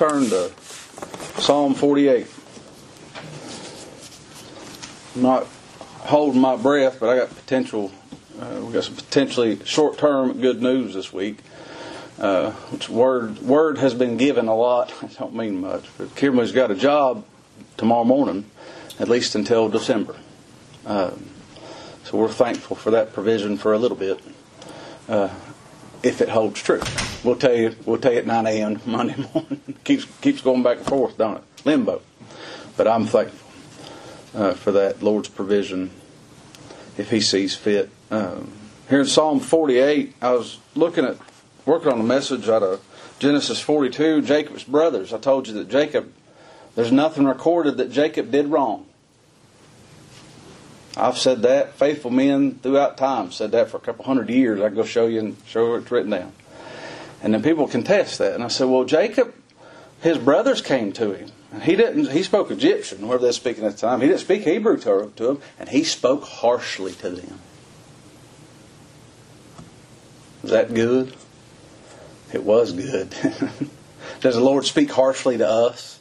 turn to Psalm 48. I'm not holding my breath, but I got potential. Uh, we got some potentially short-term good news this week. Uh, which word word has been given a lot. I don't mean much, but Kirma's got a job tomorrow morning, at least until December. Uh, so we're thankful for that provision for a little bit, uh, if it holds true. We'll tell you. We'll tell you at 9 a.m. Monday morning. keeps keeps going back and forth, don't it? Limbo. But I'm thankful uh, for that Lord's provision, if He sees fit. Um, here in Psalm 48, I was looking at working on a message out of Genesis 42, Jacob's brothers. I told you that Jacob, there's nothing recorded that Jacob did wrong. I've said that. Faithful men throughout time said that for a couple hundred years. I can go show you and show it's written down. And then people contest that. And I said, well, Jacob, his brothers came to him. And he didn't. He spoke Egyptian, whatever they're speaking at the time. He didn't speak Hebrew to, to them, and he spoke harshly to them. Is that good? It was good. Does the Lord speak harshly to us?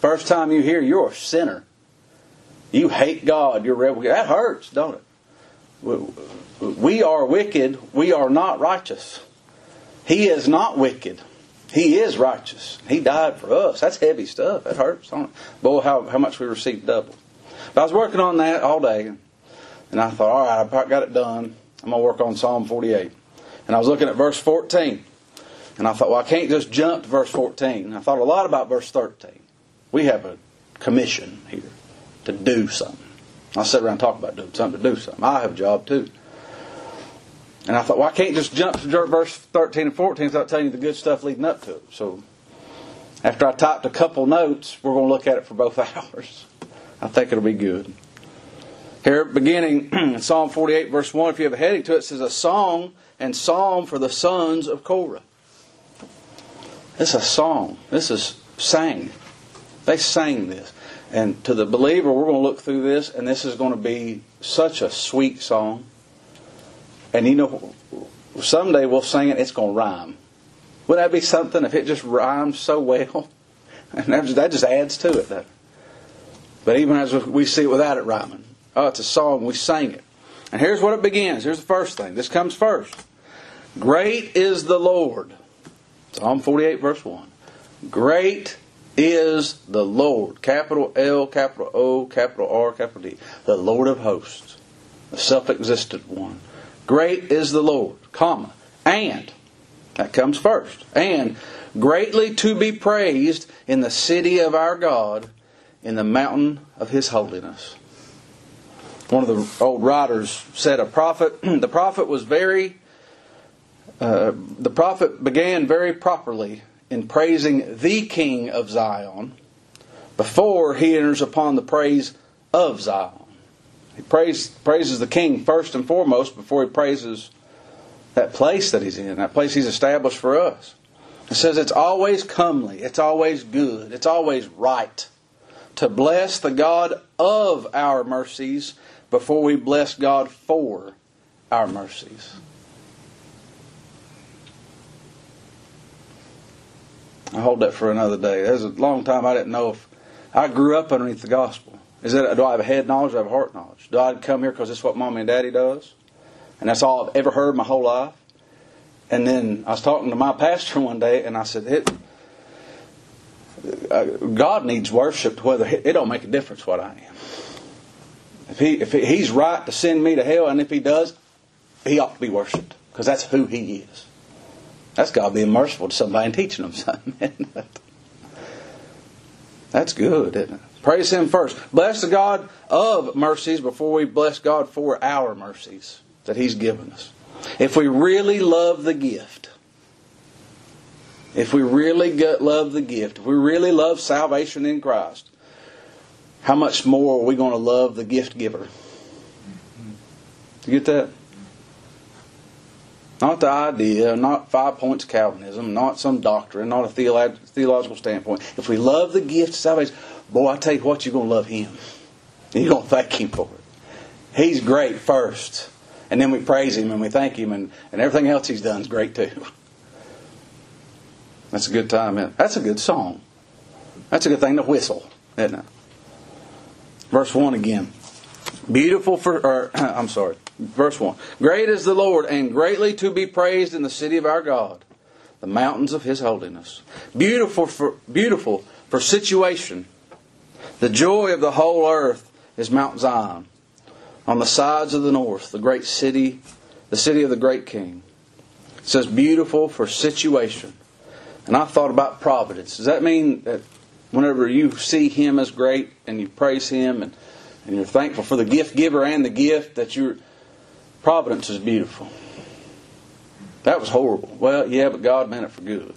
First time you hear, you're a sinner. You hate God. You're rebel. That hurts, don't it? We are wicked. We are not righteous. He is not wicked. He is righteous. He died for us. That's heavy stuff. That hurts. Don't it? Boy, how, how much we received double. But I was working on that all day, and I thought, all right, I've got it done. I'm going to work on Psalm 48. And I was looking at verse 14. And I thought, well, I can't just jump to verse 14. I thought a lot about verse 13. We have a commission here to do something. I sit around and talk about doing something to do something. I have a job too. And I thought, well, I can't just jump to verse 13 and 14 without telling you the good stuff leading up to it. So after I typed a couple notes, we're going to look at it for both hours. I think it'll be good. Here, beginning in Psalm 48, verse 1, if you have a heading to it, it says, A song and psalm for the sons of Korah. Is a song. This is sang. They sang this. And to the believer, we're going to look through this, and this is going to be such a sweet song. And you know, someday we'll sing it, it's going to rhyme. Wouldn't that be something if it just rhymes so well? And that just, that just adds to it, though. But even as we see it without it rhyming, oh, it's a song, we sing it. And here's what it begins. Here's the first thing. This comes first. Great is the Lord. Psalm 48, verse 1. Great is the Lord. Capital L, capital O, capital R, capital D. The Lord of hosts. The self existent one. Great is the Lord, comma, and, that comes first, and greatly to be praised in the city of our God, in the mountain of his holiness. One of the old writers said a prophet, the prophet was very, uh, the prophet began very properly in praising the King of Zion before he enters upon the praise of Zion. He praise, praises the king first and foremost before he praises that place that he's in, that place he's established for us. It says it's always comely, it's always good, it's always right to bless the God of our mercies before we bless God for our mercies. I hold that for another day. There's a long time I didn't know if I grew up underneath the gospel. Is that do I have a head knowledge? Do I have a heart knowledge? Do I come here because that's what mommy and daddy does, and that's all I've ever heard my whole life? And then I was talking to my pastor one day, and I said, it, uh, God needs worship. Whether it don't make a difference what I am. If he if he's right to send me to hell, and if he does, he ought to be worshipped because that's who he is. That's God being merciful to somebody and teaching them something. That's good, isn't it? Praise Him first. Bless the God of mercies before we bless God for our mercies that He's given us. If we really love the gift, if we really love the gift, if we really love salvation in Christ, how much more are we going to love the gift giver? You get that? Not the idea, not five points Calvinism, not some doctrine, not a theological standpoint. If we love the gift of salvation, boy, I tell you what, you're going to love Him. You're going to thank Him for it. He's great first. And then we praise Him and we thank Him, and, and everything else He's done is great too. That's a good time. Man. That's a good song. That's a good thing to whistle, isn't it? Verse 1 again. Beautiful for, or, I'm sorry, verse 1. Great is the Lord, and greatly to be praised in the city of our God, the mountains of his holiness. Beautiful for, beautiful for situation. The joy of the whole earth is Mount Zion. On the sides of the north, the great city, the city of the great king. It says beautiful for situation. And I thought about providence. Does that mean that whenever you see him as great and you praise him and, and you're thankful for the gift giver and the gift that your providence is beautiful? That was horrible. Well, yeah, but God meant it for good.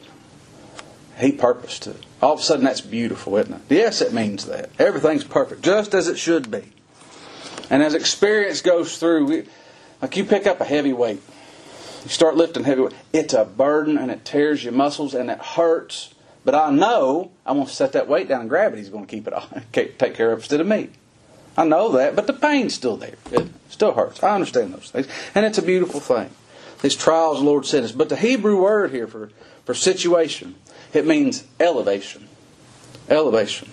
He purposed it. All of a sudden, that's beautiful, isn't it? Yes, it means that. Everything's perfect, just as it should be. And as experience goes through, we, like you pick up a heavy weight, you start lifting heavy weight. It's a burden and it tears your muscles and it hurts. But I know I'm going to set that weight down and gravity's going to keep it off, take care of it instead of me. I know that, but the pain's still there. It still hurts. I understand those things. And it's a beautiful thing. These trials the Lord sent us. But the Hebrew word here for, for situation, it means elevation. Elevation.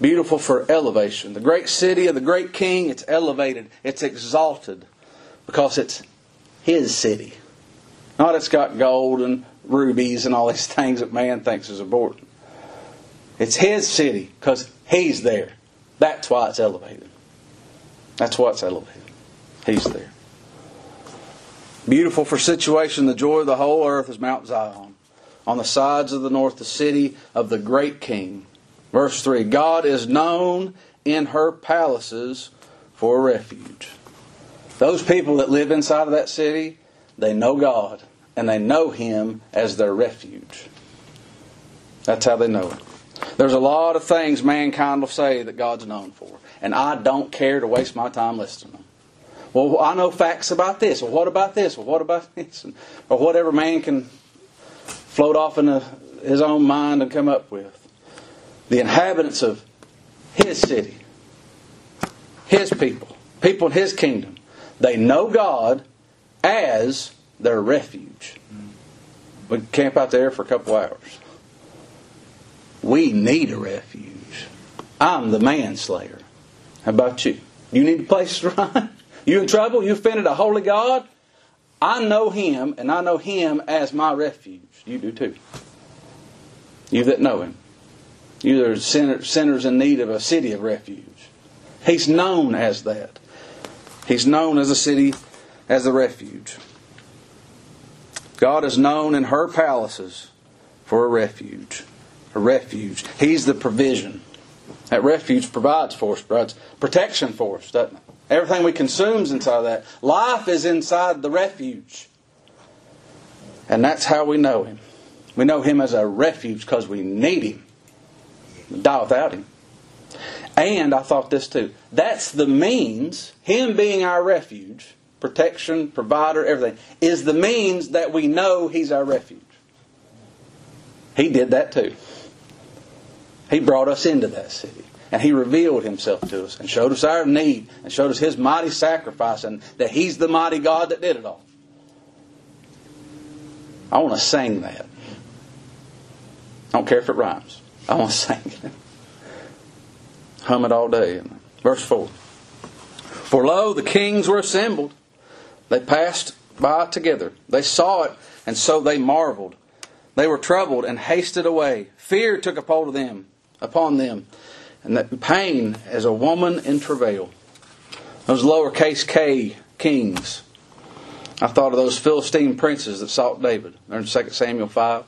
Beautiful for elevation. The great city of the great king, it's elevated, it's exalted because it's his city. Not it's got gold and rubies and all these things that man thinks is important. It's his city because he's there. That's why it's elevated. That's why it's elevated. He's there. Beautiful for situation, the joy of the whole earth is Mount Zion. On the sides of the north, the city of the great king. Verse 3 God is known in her palaces for a refuge. Those people that live inside of that city, they know God and they know Him as their refuge. That's how they know it. There's a lot of things mankind will say that God's known for, and I don't care to waste my time listening to them. Well, I know facts about this. Well, what about this? Well, what about this? Or whatever man can float off into his own mind and come up with the inhabitants of his city, his people, people in his kingdom, they know God as their refuge. We camp out there for a couple hours. We need a refuge. I'm the manslayer. How about you? You need a place to run? You in trouble? You offended a holy God? I know him, and I know him as my refuge. You do too. You that know him. You that are sinners in need of a city of refuge. He's known as that. He's known as a city, as a refuge. God is known in her palaces for a refuge. A refuge. He's the provision. That refuge provides for us, provides protection for us, doesn't it? Everything we consume's inside that. Life is inside the refuge. And that's how we know Him. We know Him as a refuge because we need Him die without Him. And I thought this too. That's the means, Him being our refuge, protection, provider, everything, is the means that we know He's our refuge. He did that too. He brought us into that city. And He revealed Himself to us and showed us our need and showed us His mighty sacrifice and that He's the mighty God that did it all. I want to sing that. I don't care if it rhymes. I want to sing it. Hum it all day. Verse 4. For lo, the kings were assembled. They passed by together. They saw it, and so they marveled. They were troubled and hasted away. Fear took a hold of them, upon them, and that pain as a woman in travail. Those lowercase k kings. I thought of those Philistine princes that sought David. They're in 2 Samuel 5.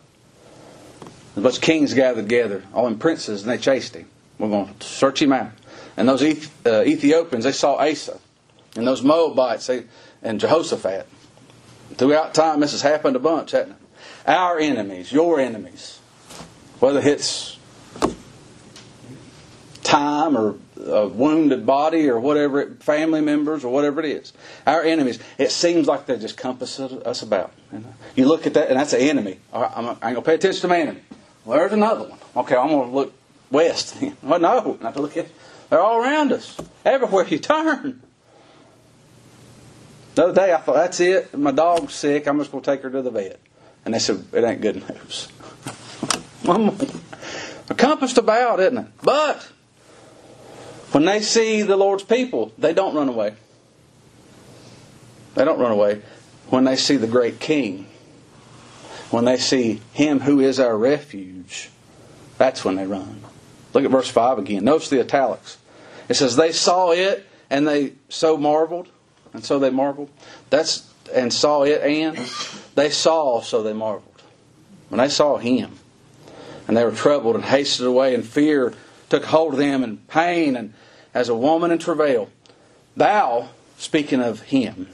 A bunch of kings gathered together, all in princes, and they chased him. We're going to search him out. And those uh, Ethiopians, they saw Asa. And those Moabites they, and Jehoshaphat. Throughout time, this has happened a bunch, hasn't it? Our enemies, your enemies, whether it's time or a wounded body or whatever, family members or whatever it is. Our enemies, it seems like they just compass us about. You look at that, and that's an enemy. I'm, I ain't going to pay attention to my enemy. Well, there's another one. Okay, I'm going to look west. well, no, have to look at. They're all around us, everywhere you turn. The other day, I thought, that's it. My dog's sick. I'm just going to take her to the vet. And they said, it ain't good news. I'm Compassed about, isn't it? But when they see the Lord's people, they don't run away. They don't run away. When they see the great King, when they see Him who is our refuge, that's when they run. Look at verse 5 again. Notice the italics. It says, They saw it and they so marveled, and so they marveled. That's and saw it and they saw so they marveled. When they saw him, and they were troubled and hasted away, and fear took hold of them, and pain, and as a woman in travail. Thou, speaking of him,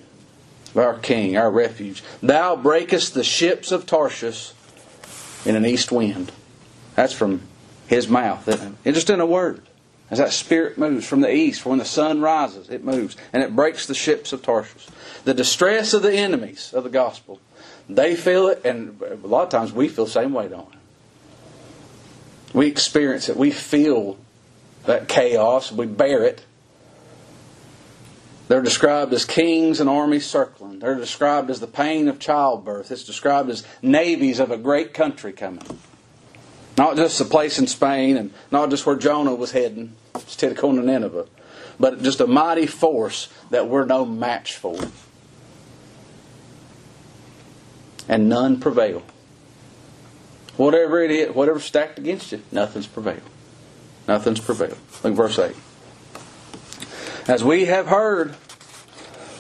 our King, our refuge, thou breakest the ships of Tarshish in an east wind. That's from his mouth. It, just in a word. As that spirit moves from the east, when the sun rises, it moves and it breaks the ships of Tarshish. The distress of the enemies of the gospel, they feel it, and a lot of times we feel the same way, don't we? We experience it. We feel that chaos. We bear it. They're described as kings and armies circling. They're described as the pain of childbirth. It's described as navies of a great country coming. Not just a place in Spain and not just where Jonah was heading, instead of Nineveh, but just a mighty force that we're no match for. And none prevail. Whatever it is, whatever's stacked against you, nothing's prevailed. Nothing's prevailed. Look verse 8. As we have heard,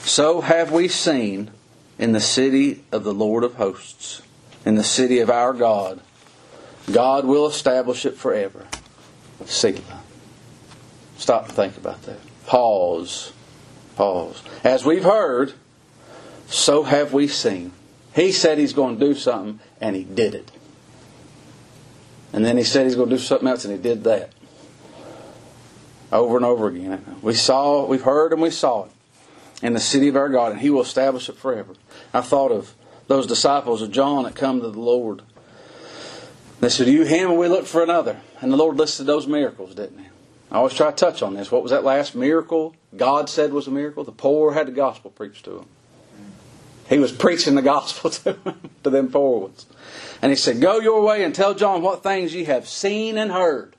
so have we seen in the city of the Lord of hosts, in the city of our God. God will establish it forever. Selah. Stop and think about that. Pause. Pause. As we've heard, so have we seen. He said he's going to do something, and he did it. And then he said he's going to do something else, and he did that. Over and over again. We saw, we've heard, and we saw it in the city of our God, and he will establish it forever. I thought of those disciples of John that come to the Lord. They said, You him, and we look for another. And the Lord listed those miracles, didn't he? I always try to touch on this. What was that last miracle God said was a miracle? The poor had the gospel preached to them. He was preaching the gospel to them, to them poor ones. And he said, Go your way and tell John what things ye have seen and heard.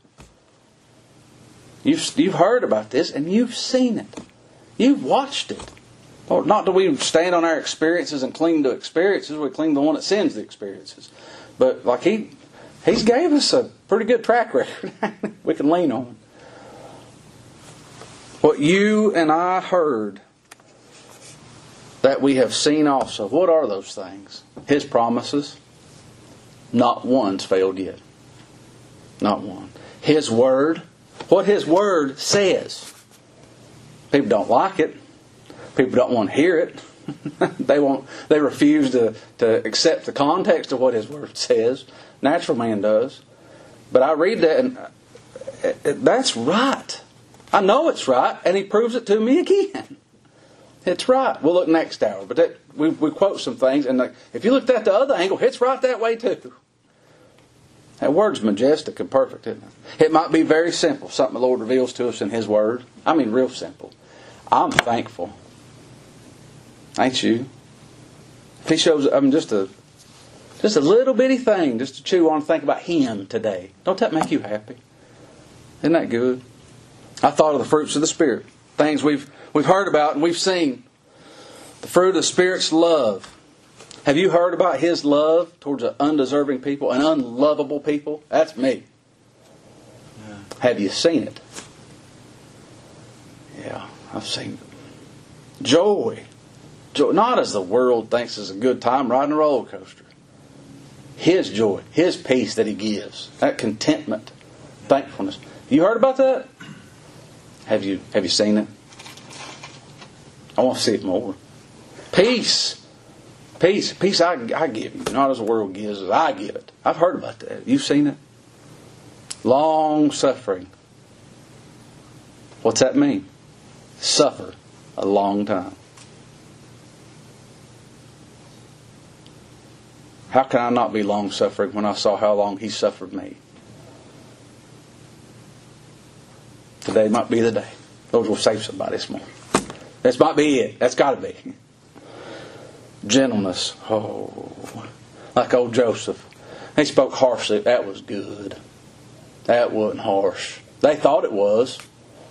You've, you've heard about this and you've seen it. You've watched it. Lord, not that we stand on our experiences and cling to experiences, we cling to the one that sends the experiences. But like he he's gave us a pretty good track record we can lean on. What you and I heard that we have seen also. What are those things? His promises. Not one's failed yet. Not one. His word. What His word says. People don't like it. People don't want to hear it. they won't. They refuse to, to accept the context of what His word says. Natural man does. But I read that and uh, that's right. I know it's right, and He proves it to me again. It's right. We'll look next hour, but that, we, we quote some things, and the, if you look at the other angle, it's right that way too. That word's majestic and perfect, isn't it? It might be very simple, something the Lord reveals to us in His Word. I mean, real simple. I'm thankful. Ain't you? If He shows, I mean, just a just a little bitty thing, just to chew on and think about Him today. Don't that make you happy? Isn't that good? I thought of the fruits of the Spirit, things we've we've heard about and we've seen. The fruit of the Spirit's love. Have you heard about His love towards an undeserving people, an unlovable people? That's me. Yeah. Have you seen it? Yeah, I've seen it. Joy. Joy. Not as the world thinks is a good time riding a roller coaster. His joy, His peace that He gives, that contentment, thankfulness. You heard about that? Have you have you seen it? I want to see it more. Peace. Peace. Peace I, I give you. Not as the world gives, as I give it. I've heard about that. You've seen it? Long suffering. What's that mean? Suffer a long time. How can I not be long suffering when I saw how long He suffered me? Today might be the day. Lord will save somebody this morning. This might be it. That's got to be. Gentleness. Oh, like old Joseph. He spoke harshly. That was good. That wasn't harsh. They thought it was.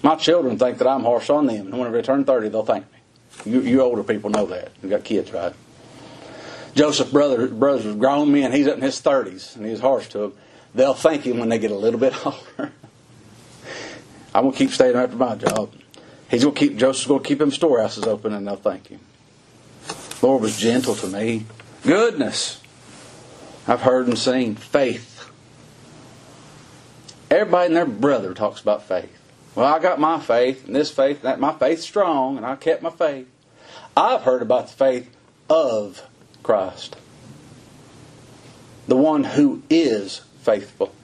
My children think that I'm harsh on them, and whenever they turn 30, they'll thank me. You, you older people know that. You got kids, right? Joseph's brother, brothers was grown men. He's up in his 30s, and he's harsh to them. They'll thank him when they get a little bit older. I'm going to keep staying after my job. He's going to keep, Joseph's going to keep him storehouses open, and they'll thank him. Lord was gentle to me. Goodness. I've heard and seen. Faith. Everybody and their brother talks about faith. Well, I got my faith, and this faith, and that my faith's strong, and I kept my faith. I've heard about the faith of Christ, the one who is faithful,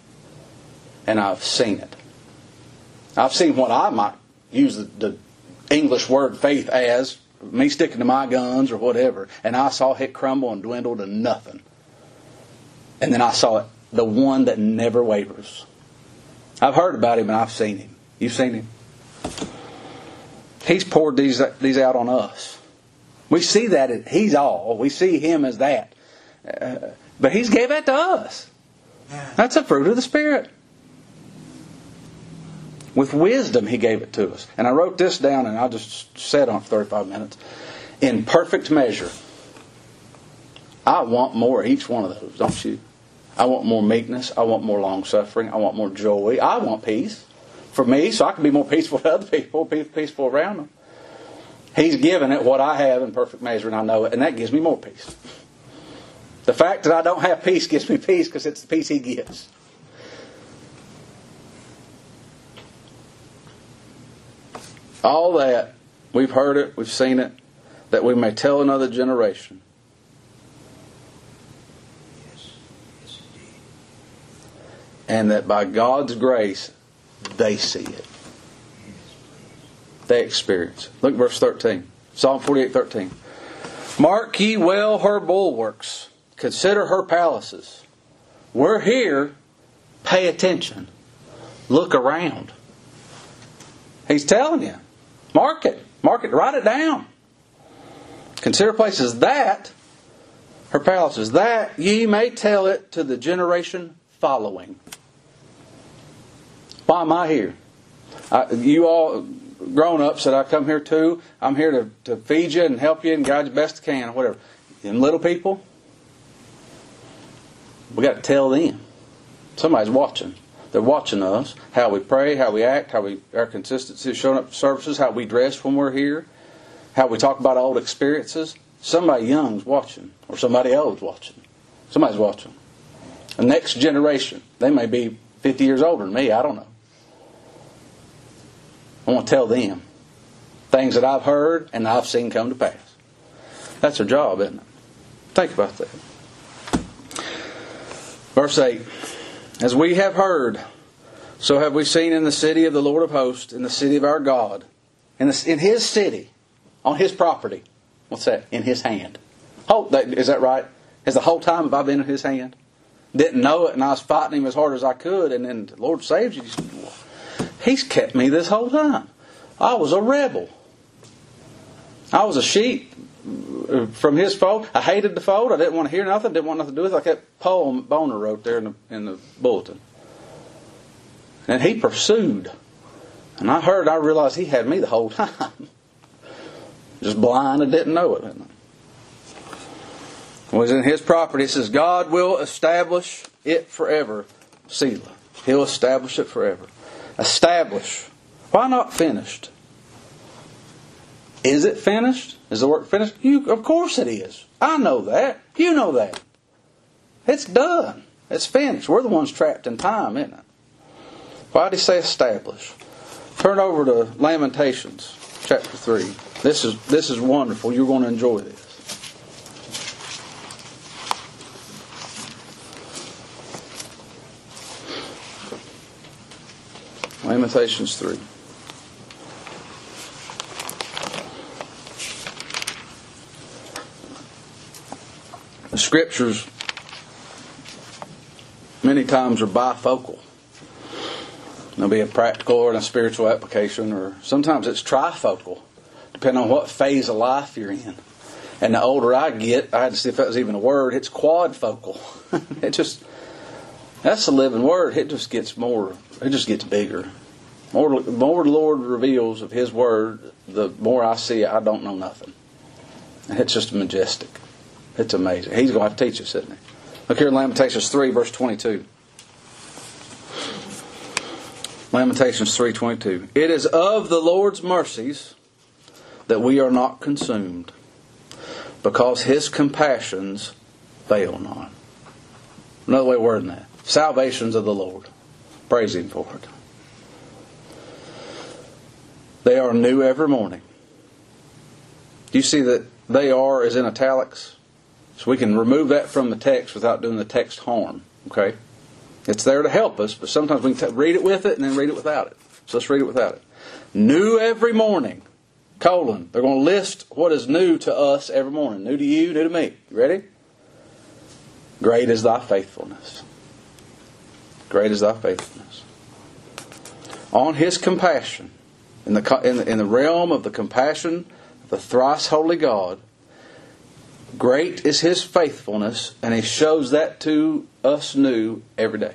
and I've seen it. I've seen what I might use the, the English word faith as me sticking to my guns or whatever, and I saw it crumble and dwindle to nothing. And then I saw it, the one that never wavers. I've heard about him and I've seen him. You've seen him. He's poured these these out on us. We see that he's all. We see him as that. Uh, but he's gave that to us. That's a fruit of the Spirit. With wisdom, he gave it to us. And I wrote this down and I just said on 35 minutes. In perfect measure. I want more each one of those, don't you? I want more meekness. I want more long suffering. I want more joy. I want peace for me so I can be more peaceful to other people, be peaceful around them. He's given it what I have in perfect measure, and I know it, and that gives me more peace. The fact that I don't have peace gives me peace because it's the peace He gives. All that, we've heard it, we've seen it, that we may tell another generation. And that by God's grace, they see it. They experience. Look verse 13. Psalm 48 13. Mark ye well her bulwarks, consider her palaces. We're here, pay attention. Look around. He's telling you. Mark it. Mark it. Write it down. Consider places that, her palaces, that ye may tell it to the generation following. Why am I here? I, you all grown ups that I come here to, I'm here to, to feed you and help you and guide you best I can, whatever. And little people, we got to tell them. Somebody's watching. They're watching us, how we pray, how we act, how we our consistency showing up to services, how we dress when we're here, how we talk about old experiences. Somebody young's watching, or somebody old's watching. Somebody's watching. The next generation, they may be 50 years older than me, I don't know. I want to tell them things that I've heard and I've seen come to pass. That's their job, isn't it? Think about that. Verse 8 As we have heard, so have we seen in the city of the Lord of hosts, in the city of our God, in, the, in his city, on his property. What's that? In his hand. Oh, that, is that right? Has the whole time have I been in his hand? Didn't know it, and I was fighting him as hard as I could, and then the Lord saved you. He's kept me this whole time. I was a rebel. I was a sheep from his fold. I hated the fold. I didn't want to hear nothing. Didn't want nothing to do with it. Like that poem Bonar wrote there in the, in the bulletin. And he pursued. And I heard, I realized he had me the whole time. Just blind and didn't know it. Was in his property. It says, God will establish it forever. Selah. He'll establish it forever. Establish. Why not finished? Is it finished? Is the work finished? You, of course it is. I know that. You know that. It's done. It's finished. We're the ones trapped in time, isn't it? Why did he say establish? Turn over to Lamentations, chapter 3. This is, this is wonderful. You're going to enjoy this. Lamentations 3. The scriptures many times are bifocal. There'll be a practical or a spiritual application, or sometimes it's trifocal, depending on what phase of life you're in. And the older I get, I had to see if that was even a word, it's quadfocal. it just That's the living word. It just gets more. It just gets bigger. More, more the Lord reveals of His word, the more I see. I don't know nothing. It's just majestic. It's amazing. He's going to have to teach us, isn't he? Look here in Lamentations 3, verse 22. Lamentations 3:22. It is of the Lord's mercies that we are not consumed, because his compassions fail not. Another way of wording that. Salvation's of the Lord. Praise him for it. They are new every morning. Do you see that they are is in italics? So we can remove that from the text without doing the text harm. Okay? It's there to help us, but sometimes we can t- read it with it and then read it without it. So let's read it without it. New every morning, colon. They're going to list what is new to us every morning. New to you, new to me. You ready? Great is thy faithfulness. Great is thy faithfulness. On his compassion, in the, in the, in the realm of the compassion of the thrice holy God, Great is his faithfulness, and he shows that to us new every day.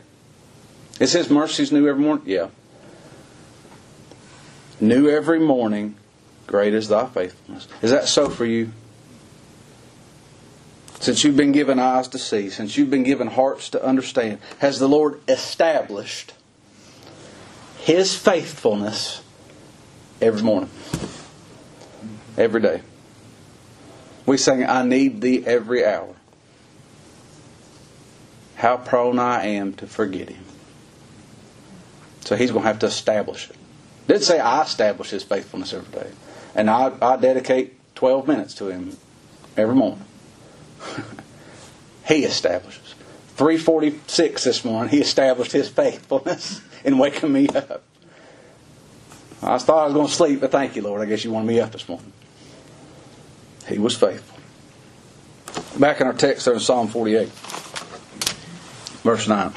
Is his mercies new every morning? Yeah. New every morning, great is thy faithfulness. Is that so for you? Since you've been given eyes to see, since you've been given hearts to understand, has the Lord established his faithfulness every morning, every day? We sing, I need thee every hour. How prone I am to forget him. So he's going to have to establish it. Did say I establish his faithfulness every day. And I, I dedicate 12 minutes to him every morning. he establishes. 346 this morning, he established his faithfulness in waking me up. I thought I was going to sleep, but thank you, Lord. I guess you wanted me up this morning. He was faithful. Back in our text there in Psalm 48, verse 9.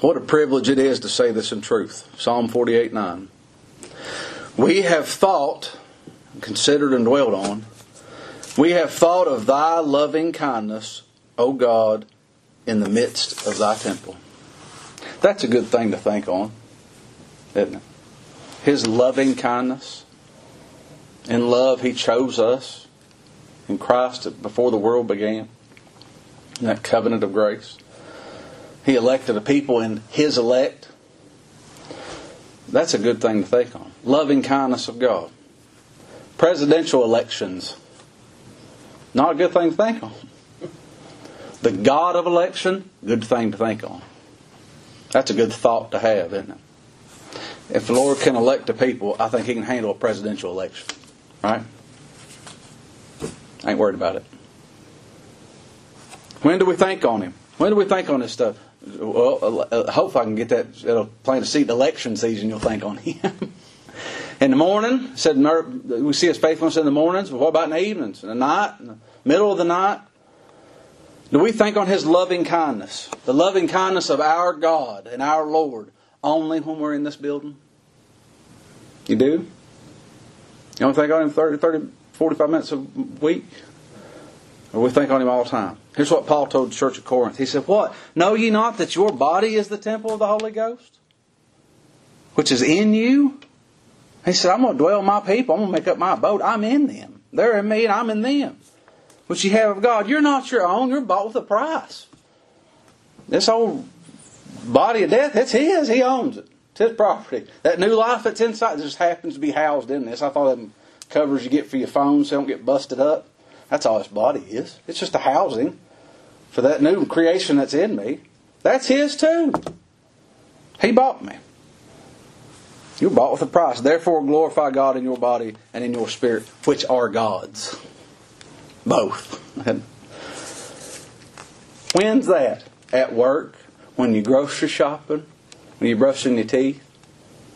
What a privilege it is to say this in truth. Psalm 48 9. We have thought, considered and dwelt on, we have thought of thy loving kindness, O God, in the midst of thy temple. That's a good thing to think on, isn't it? His loving kindness. In love, He chose us in Christ before the world began. In that covenant of grace. He elected a people in His elect. That's a good thing to think on. Loving kindness of God. Presidential elections. Not a good thing to think on. The God of election, good thing to think on. That's a good thought to have, isn't it? If the Lord can elect the people, I think He can handle a presidential election. Right? I ain't worried about it. When do we think on Him? When do we think on this stuff? Well, uh, hopefully I can get that. It'll plant a seed. Election season, you'll think on Him. in the morning, said we see His faithfulness in the mornings. But what about in the evenings, in the night, in the middle of the night? Do we think on His loving kindness, the loving kindness of our God and our Lord, only when we're in this building? You do? You don't think on Him 30, 30 45 minutes a week? Or we think on Him all the time? Here's what Paul told the church of Corinth. He said, What? Know ye not that your body is the temple of the Holy Ghost? Which is in you? He said, I'm going to dwell in my people. I'm going to make up my abode. I'm in them. They're in me and I'm in them which you have of God. You're not your own. You're bought with a price. This old body of death, it's His. He owns it. It's His property. That new life that's inside just happens to be housed in this. I thought them covers you get for your phone so they don't get busted up. That's all this body is. It's just a housing for that new creation that's in me. That's His too. He bought me. You're bought with a price. Therefore, glorify God in your body and in your spirit, which are God's. Both. When's that? At work? When you're grocery shopping? When you're brushing your teeth?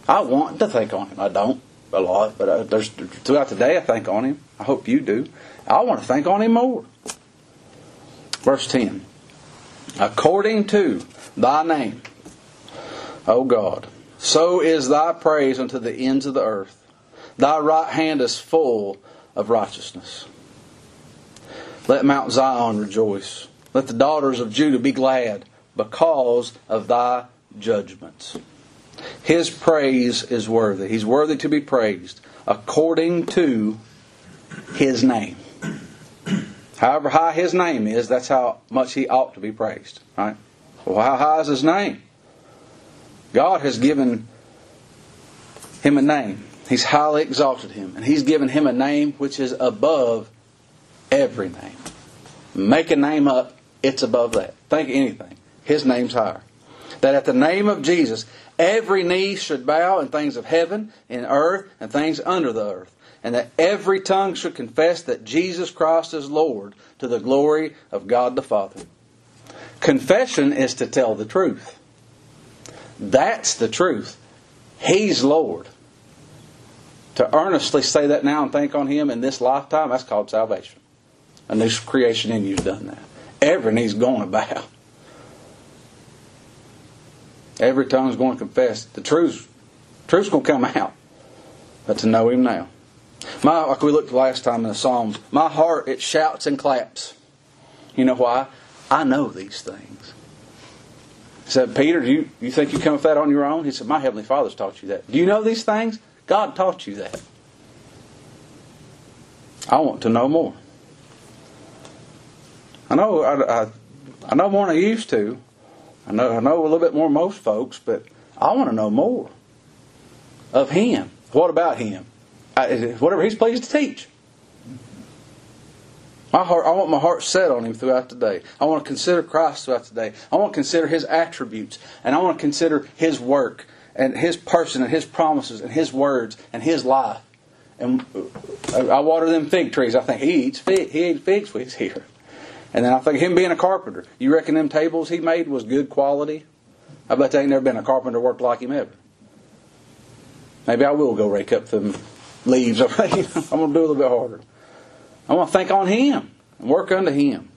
I want to think on him. I don't a lot, but uh, there's throughout the day I think on him. I hope you do. I want to think on him more. Verse 10. According to thy name, O God, so is thy praise unto the ends of the earth. Thy right hand is full of righteousness. Let Mount Zion rejoice. Let the daughters of Judah be glad because of thy judgments. His praise is worthy. He's worthy to be praised according to his name. However high his name is, that's how much he ought to be praised. Right? Well, how high is his name? God has given him a name. He's highly exalted him, and he's given him a name which is above every name. Make a name up, it's above that. Think anything. His name's higher. That at the name of Jesus, every knee should bow in things of heaven, in earth, and things under the earth. And that every tongue should confess that Jesus Christ is Lord to the glory of God the Father. Confession is to tell the truth. That's the truth. He's Lord. To earnestly say that now and think on Him in this lifetime, that's called salvation. A new creation in you's done that. Every knee's going to bow. Every tongue's going to confess. The truth, truth's going to come out. But to know Him now. My, like we looked last time in the Psalms, my heart, it shouts and claps. You know why? I know these things. He said, Peter, do you, you think you come with that on your own? He said, My Heavenly Father's taught you that. Do you know these things? God taught you that. I want to know more. I know I, I, I know more than I used to. I know I know a little bit more than most folks, but I want to know more of Him. What about Him? I, whatever He's pleased to teach. My heart, I want my heart set on Him throughout the day. I want to consider Christ throughout the day. I want to consider His attributes, and I want to consider His work and His person and His promises and His words and His life. And uh, I water them fig trees. I think He eats fig. He ate figs when He's here. And then I think him being a carpenter. You reckon them tables he made was good quality? I bet there ain't never been a carpenter worked like him ever. Maybe I will go rake up them leaves. I'm going to do a little bit harder. I want to think on him and work unto him.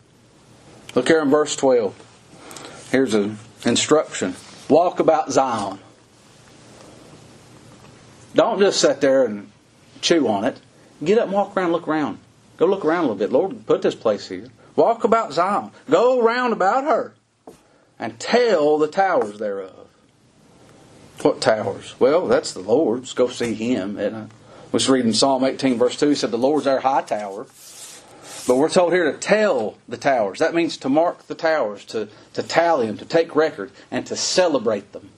Look here in verse 12. Here's an instruction. Walk about Zion. Don't just sit there and chew on it. Get up and walk around, look around. Go look around a little bit. Lord, put this place here. Walk about Zion. Go round about her. And tell the towers thereof. What towers? Well, that's the Lord's. Go see Him. And I uh, was reading Psalm 18, verse 2. He said, The Lord's our high tower. But we're told here to tell the towers. That means to mark the towers, to, to tally them, to take record, and to celebrate them.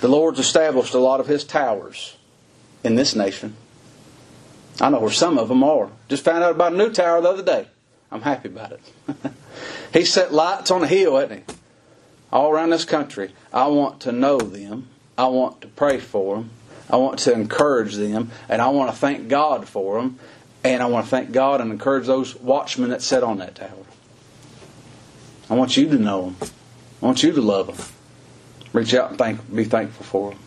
The Lord's established a lot of His towers in this nation. I know where some of them are. Just found out about a new tower the other day. I'm happy about it. he set lights on a hill, hasn't he? All around this country. I want to know them. I want to pray for them. I want to encourage them. And I want to thank God for them. And I want to thank God and encourage those watchmen that sit on that tower. I want you to know them. I want you to love them. Reach out and thank, be thankful for them.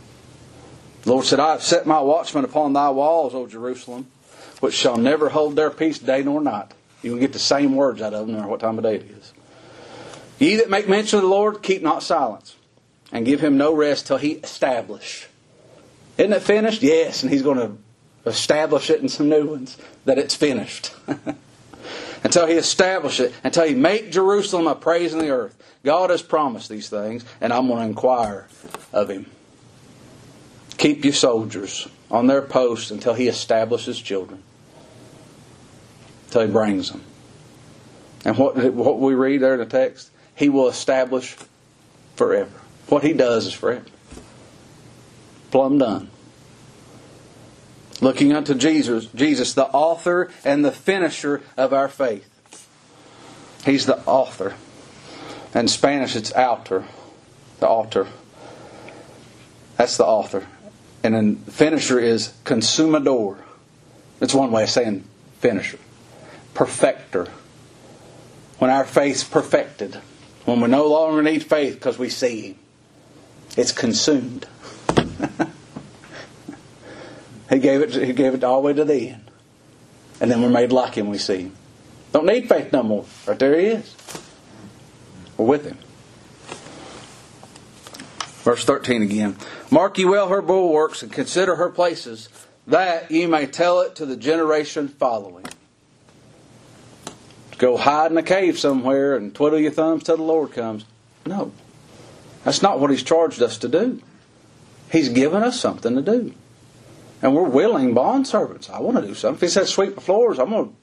The Lord said, I have set my watchmen upon thy walls, O Jerusalem, which shall never hold their peace day nor night. You can get the same words out of them no matter what time of day it is. Ye that make mention of the Lord, keep not silence, and give him no rest till he establish. Isn't it finished? Yes, and he's going to establish it in some new ones that it's finished. until he establish it, until he make Jerusalem a praise in the earth. God has promised these things, and I'm going to inquire of him. Keep your soldiers on their posts until he establishes children till he brings them. And what, what we read there in the text, he will establish forever. What he does is forever. Plumb done. Looking unto Jesus, Jesus, the author and the finisher of our faith. He's the author. In Spanish, it's autor. The author. That's the author. And then finisher is consumador. It's one way of saying finisher perfecter. When our faith's perfected, when we no longer need faith because we see Him, it's consumed. he gave it. He gave it all the way to the end, and then we're made like Him. We see Him. Don't need faith no more. Right there He is. We're with Him. Verse 13 again. Mark ye well her bulwarks and consider her places that ye may tell it to the generation following. Go hide in a cave somewhere and twiddle your thumbs till the Lord comes. No. That's not what He's charged us to do. He's given us something to do. And we're willing bond servants. I want to do something. If he says sweep the floors, I'm going to.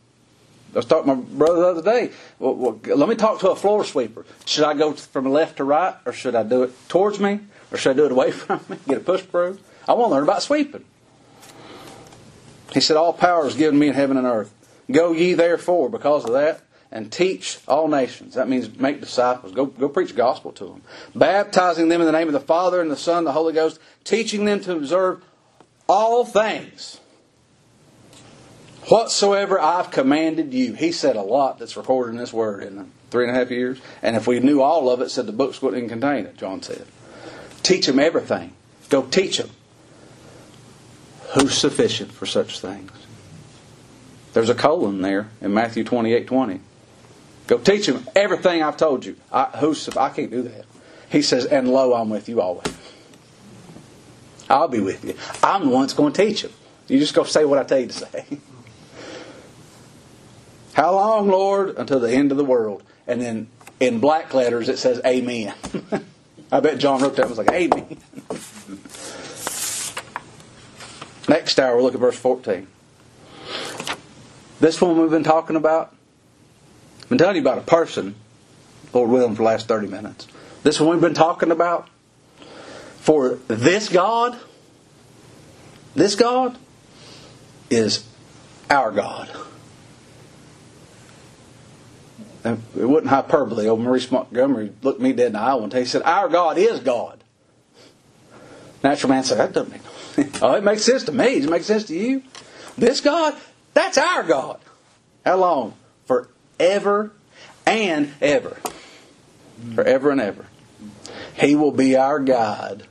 I was talking to my brother the other day. Well, well, let me talk to a floor sweeper. Should I go from left to right, or should I do it towards me, or should I do it away from me? Get a push broom. I want to learn about sweeping. He said, All power is given me in heaven and earth. Go ye therefore, because of that, and teach all nations. That means make disciples. Go, go preach gospel to them. Baptizing them in the name of the Father and the Son and the Holy Ghost, teaching them to observe all things whatsoever I've commanded you. He said a lot that's recorded in this word in three and a half years. And if we knew all of it, said the books wouldn't contain it, John said. Teach them everything. Go teach them. Who's sufficient for such things? There's a colon there in Matthew 28 20. Go teach them everything I've told you. I, who's, I can't do that. He says, and lo, I'm with you always. I'll be with you. I'm the one that's going to teach them. You just go say what I tell you to say. How long, Lord? Until the end of the world. And then in black letters it says Amen. I bet John wrote that and was like, Amen. Next hour, we'll look at verse 14. This one we've been talking about, been telling you about a person, Lord willing, for the last 30 minutes. This one we've been talking about, for this God, this God is our God. And it wasn't hyperbole. Old Maurice Montgomery looked me dead in the eye one day. He said, Our God is God. Natural man said, That doesn't make Oh, it makes sense to me. Does it make sense to you? This God, that's our God. How long? Forever and ever. Forever and ever. He will be our God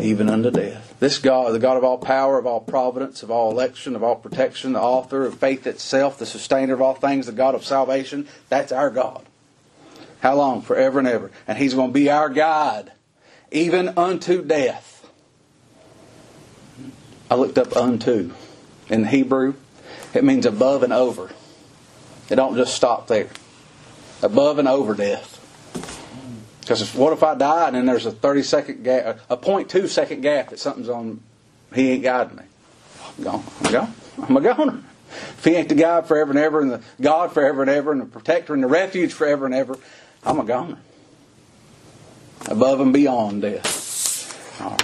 even unto death. This God, the God of all power, of all providence, of all election, of all protection, the author of faith itself, the sustainer of all things, the God of salvation, that's our God. How long? Forever and ever. And He's going to be our God, even unto death. I looked up unto in Hebrew. It means above and over. It don't just stop there. Above and over death. Because what if I die and then there's a 30 second gap, a 0.2 second gap that something's on, he ain't guiding me. I'm gone. I'm gone. I'm a goner. If he ain't the God forever and ever and the God forever and ever and the protector and the refuge forever and ever, I'm a goner. Above and beyond death. All right.